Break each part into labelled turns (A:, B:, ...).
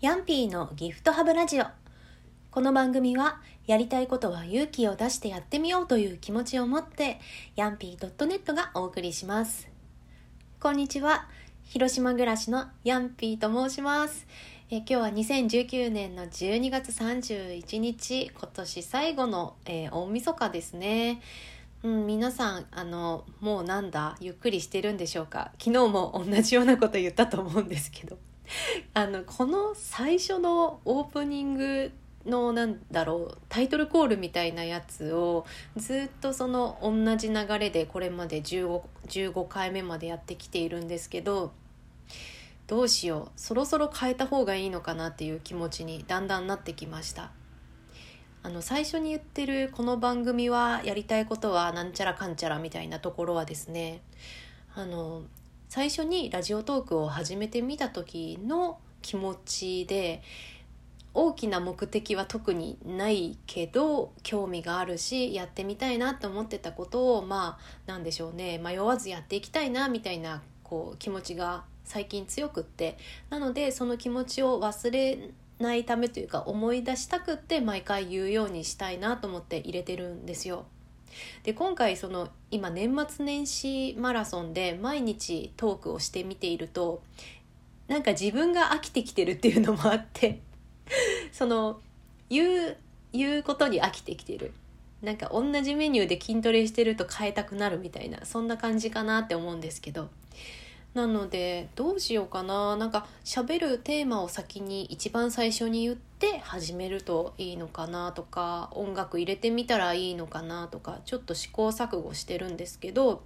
A: ヤンピーのギフトハブラジオ。この番組はやりたいことは勇気を出してやってみようという気持ちを持ってヤンピー .net がお送りします。こんにちは。広島暮らしのヤンピーと申します。え今日は2019年の12月31日今年最後の、えー、大晦日ですね。うん、皆さんあのもうなんだ？ゆっくりしてるんでしょうか？昨日も同じようなこと言ったと思うんですけど。あのこの最初のオープニングのなんだろうタイトルコールみたいなやつをずっとその同じ流れでこれまで 15, 15回目までやってきているんですけどどうしようそろそろ変えた方がいいのかなっていう気持ちにだんだんなってきました。あの最初に言ってるこの番組はやりたいことはなんちゃらかんちゃらみたいなところはですねあの最初にラジオトークを始めてみた時の気持ちで大きな目的は特にないけど興味があるしやってみたいなと思ってたことをまあなんでしょうね迷わずやっていきたいなみたいなこう気持ちが最近強くってなのでその気持ちを忘れないためというか思い出したくって毎回言うようにしたいなと思って入れてるんですよ。で今回その今年末年始マラソンで毎日トークをしてみているとなんか自分が飽きてきてるっていうのもあって その言う言うことに飽きてきてる。なんか同じメニューで筋トレしてると変えたくなるみたいなそんな感じかなって思うんですけど。なのでどうしようかな。なんか喋るテーマを先に一番最初に言って始めるといいのかなとか音楽入れてみたらいいのかなとかちょっと試行錯誤してるんですけど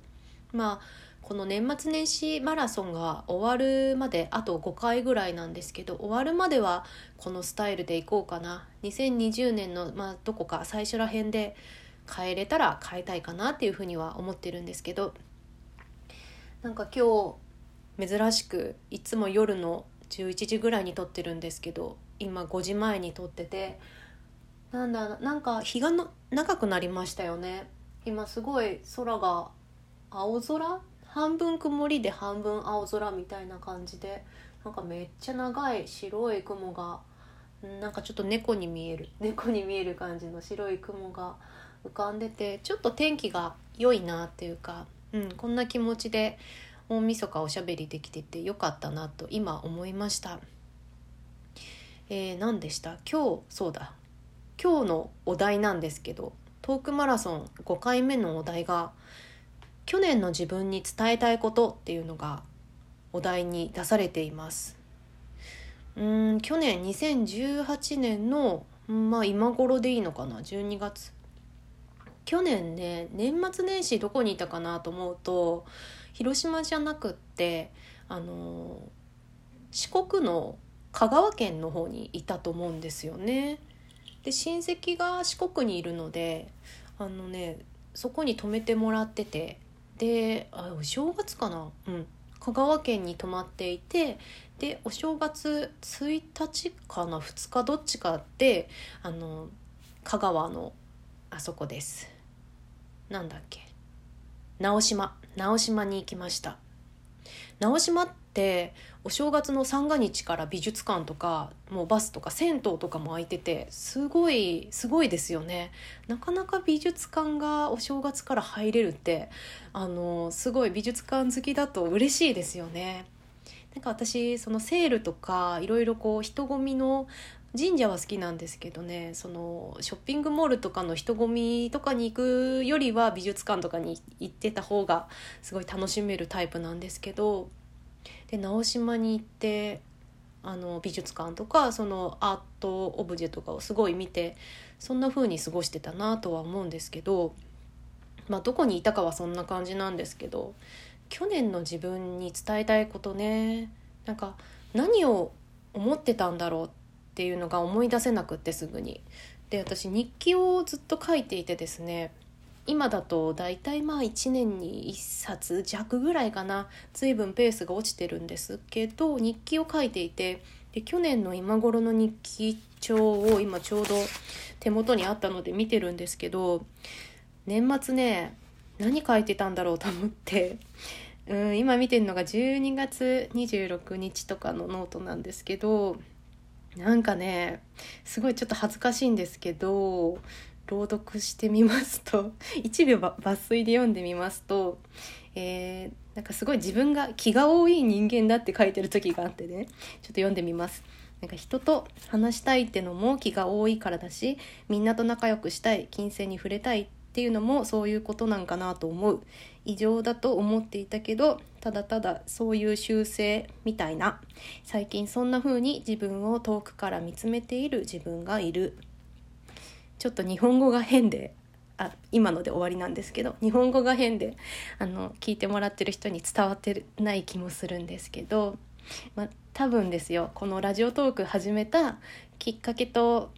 A: まあこの年末年始マラソンが終わるまであと5回ぐらいなんですけど終わるまではこのスタイルでいこうかな。2020年の、まあ、どこか最初ら辺で変えれたら変えたいかなっていうふうには思ってるんですけどなんか今日珍しくいつも夜の11時ぐらいに撮ってるんですけど今5時前に撮っててなんだなんか日がの長くなりましたよね今すごい空が青空？半分曇りで半分青空みたいな感じでなんかめっちゃ長い白い雲がなんかちょっと猫に見える猫に見える感じの白い雲が浮かんでてちょっと天気が良いなっていうか、うん、こんな気持ちで大晦日おしゃべりできててよかったなと今思いました。えー、何でした？今日そうだ。今日のお題なんですけどトークマラソン5回目のお題が「去年の自分に伝えたいこと」っていうのがお題に出されています。うん去年2018年のまあ今頃でいいのかな？12月。去年ね年末年始どこにいたかなと思うと広島じゃなくってあの四国の香川県の方にいたと思うんですよね。で親戚が四国にいるのであのねそこに泊めてもらっててであお正月かな？うん。香川県に泊まっていてでお正月1日かな？2日どっちかであの香川のあそこです。なんだっけ？直島。直島に行きました。直島ってお正月の三が日から美術館とかもうバスとか銭湯とかも空いててすごいすごいですよね。なかなか美術館がお正月から入れるってあのすごい美術館好きだと嬉しいですよね。なんか私そのセールとかいろいろこう人混みの神社は好きなんですけどねそのショッピングモールとかの人混みとかに行くよりは美術館とかに行ってた方がすごい楽しめるタイプなんですけどで直島に行ってあの美術館とかそのアートオブジェとかをすごい見てそんな風に過ごしてたなとは思うんですけど、まあ、どこにいたかはそんな感じなんですけど去年の自分に伝えたいことねなんか何を思ってたんだろうってっていうのが思い出せなくってすぐに。で私日記をずっと書いていてですね今だと大体まあ1年に1冊弱ぐらいかな随分ペースが落ちてるんですけど日記を書いていてで去年の今頃の日記帳を今ちょうど手元にあったので見てるんですけど年末ね何書いてたんだろうと思ってうん今見てるのが12月26日とかのノートなんですけどなんかねすごいちょっと恥ずかしいんですけど朗読してみますと 1秒抜粋で読んでみますと、えー、なんかすごい自分が気が多い人間だって書いてる時があってねちょっと読んでみます。なんか人と話したいってのも気が多いからだしみんなと仲良くしたい金銭に触れたいっっていうのもそういうことなんかなと思う。異常だと思っていたけどただただそういう習性みたいな最近そんな風に自分を遠くから見つめている自分がいる。ちょっと日本語が変であ今ので終わりなんですけど日本語が変であの聞いてもらってる人に伝わってない気もするんですけど、ま、多分ですよ。このラジオトーク始めたきっかけと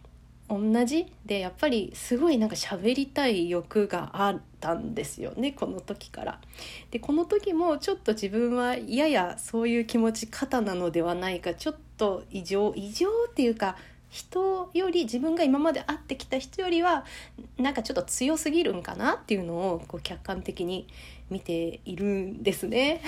A: 同じでやっぱりすごいなんか喋りたい欲があったんですよねこの時から。でこの時もちょっと自分はややそういう気持ち方なのではないかちょっと異常異常っていうか人より自分が今まで会ってきた人よりはなんかちょっと強すぎるんかなっていうのをこう客観的に見ているんですね。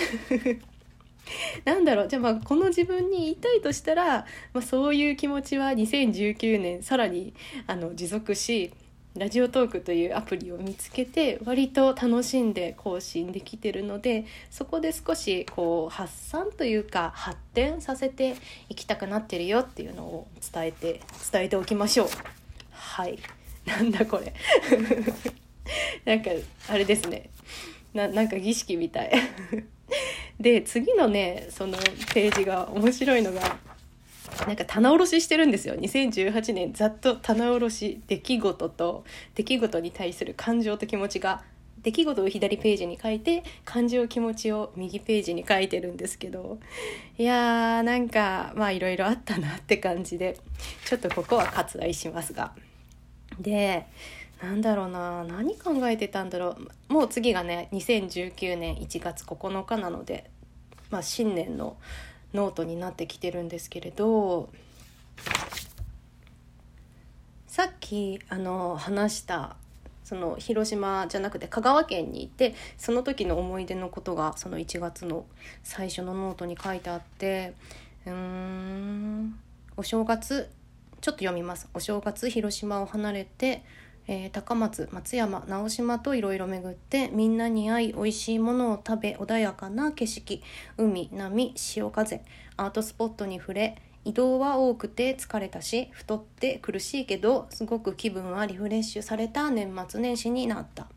A: なんだろう。じゃあまあこの自分に言いたいとしたら、まあ、そういう気持ちは2019年さらにあの持続しラジオトークというアプリを見つけて割と楽しんで更新できてるのでそこで少しこう発散というか発展させていきたくなってるよっていうのを伝えて伝えておきましょう。はい。なんだこれ。なんかあれですね。ななんか儀式みたい。で次のねそのページが面白いのがなんか棚卸ししてるんですよ。2018年ざっと棚卸し出来事と出来事に対する感情と気持ちが出来事を左ページに書いて感情気持ちを右ページに書いてるんですけどいやーなんかまあいろいろあったなって感じでちょっとここは割愛しますが。でなんだろうな何考えてたんだろう。もう次がね2019年1月9日なので、まあ、新年のノートになってきてるんですけれどさっきあの話したその広島じゃなくて香川県に行ってその時の思い出のことがその1月の最初のノートに書いてあってうーんお正月ちょっと読みます。お正月広島を離れてえー、高松松山直島といろいろ巡ってみんなに会い美味しいものを食べ穏やかな景色海波潮風アートスポットに触れ移動は多くて疲れたし太って苦しいけどすごく気分はリフレッシュされた年末年始になった。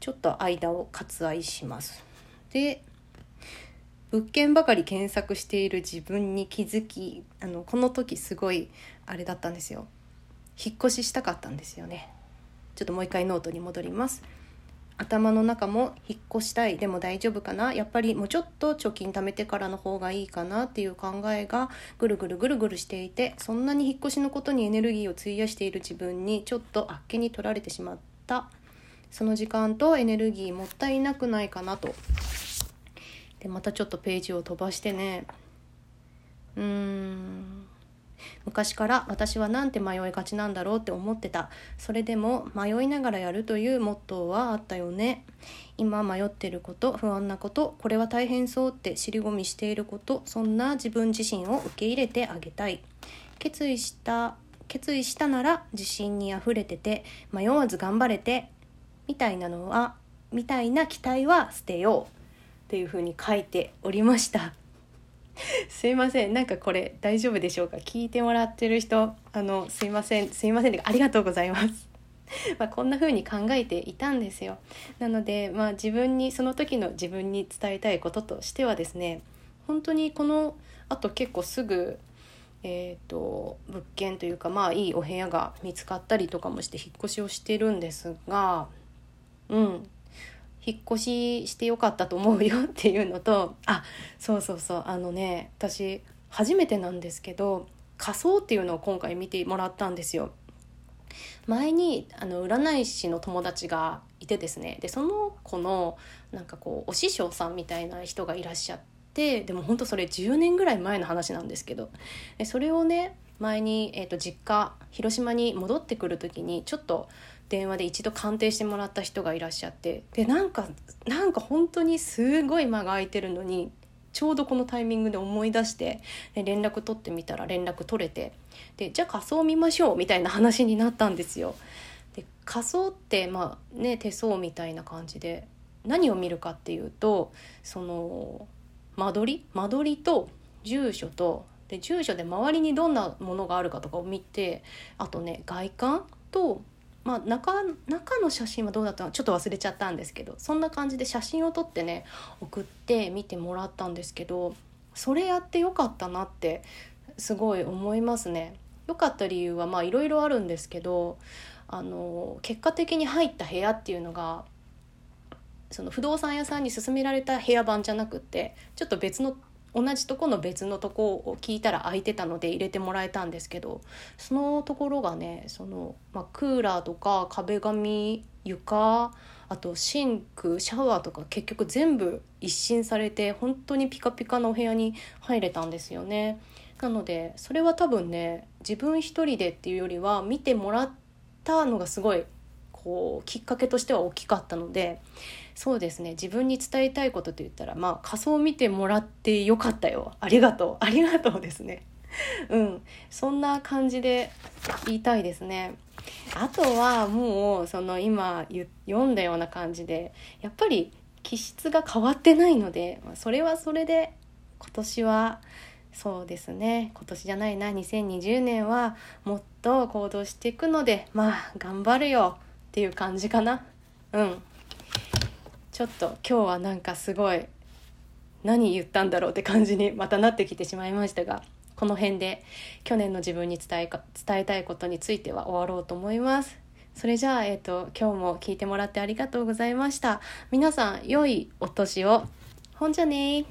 A: ちょっと間を割愛します。で物件ばかり検索している自分に気づきあのこの時すごいあれだったんですよ。引っ越ししたかったんですよね。ちょっともう一回ノートに戻ります。頭の中も引っ越したい。でも大丈夫かな？やっぱりもうちょっと貯金貯めてからの方がいいかなっていう考えがぐるぐるぐるぐるしていてそんなに引っ越しのことにエネルギーを費やしている自分にちょっとあっけに取られてしまった。その時間とエネルギーもったいなくないかなと。でまたちょっとページを飛ばしてね。うーん。昔から私はなんて迷いがちなんだろうって思ってた。それでも迷いながらやるというモットーはあったよね。今迷ってること不安なことこれは大変そうって尻込みしていることそんな自分自身を受け入れてあげたい。決意した決意したなら自信にあふれてて迷わず頑張れてみたいなのはみたいな期待は捨てよう。っていうふうに書いておりました。すいません。なんかこれ大丈夫でしょうか？聞いてもらってる人。あのすいません。すいませんありがとうございます。まあこんな風に考えていたんですよ。なのでまあ自分にその時の自分に伝えたいこととしてはですね本当にこのあと結構すぐえーと、物件というかまあいいお部屋が見つかったりとかもして引っ越しをしてるんですがうん。引っ越ししてよかったと思うよっていうのとあそうそうそうあのね私初めてなんですけど仮装っていうのを今回見てもらったんですよ。前にあの占い師の友達がいてですねでその子のなんかこうお師匠さんみたいな人がいらっしゃってでも本当それ10年ぐらい前の話なんですけどでそれをね前に、えーと実家広島に戻ってくる時にちょっと電話で一度鑑定してもらった人がいらっしゃってでなんかなんか本当にすごい間が空いてるのにちょうどこのタイミングで思い出して連絡取ってみたら連絡取れてでじゃあ仮装見ましょうみたいな話になったんですよ。で仮装ってまあね手相みたいな感じで何を見るかっていうとその間取り間取りと住所とで住所で周りにどんなものがあるかとかを見てあとね外観と、まあ中、中の写真はどうだったのちょっと忘れちゃったんですけどそんな感じで写真を撮ってね送って見てもらったんですけどそれやってよかったなってすごい思いますね。良かった理由はまあいろいろあるんですけどあの結果的に入った部屋っていうのがその不動産屋さんに勧められた部屋版じゃなくってちょっと別の同じとこの別のとこを聞いたら空いてたので入れてもらえたんですけどそのところがねその、まあ、クーラーとか壁紙床あとシンクシャワーとか結局全部一新されて本当にピカピカのお部屋に入れたんですよね。なのでそれは多分ね自分一人でっていうよりは見てもらったのがすごいこうきっかけとしては大きかったのでそうですね。自分に伝えたいことと言ったらまあ仮装を見てもらってよかったよ。ありがとう。ありがとうですね。うん。そんな感じで言いたいですね。あとはもうその今読んだような感じでやっぱり気質が変わってないのでそれはそれで今年はそうですね。今年じゃないな。2020年はもっと行動していくのでまあ頑張るよっていう感じかな。うん。ちょっと今日はなんかすごい何言ったんだろうって感じにまたなってきてしまいましたがこの辺で去年の自分に伝えか伝えたいことについては終わろうと思います。それじゃあ、えっ、ー、と、今日も聞いてもらってありがとうございました。皆さん、良いお年を。ほんじゃね。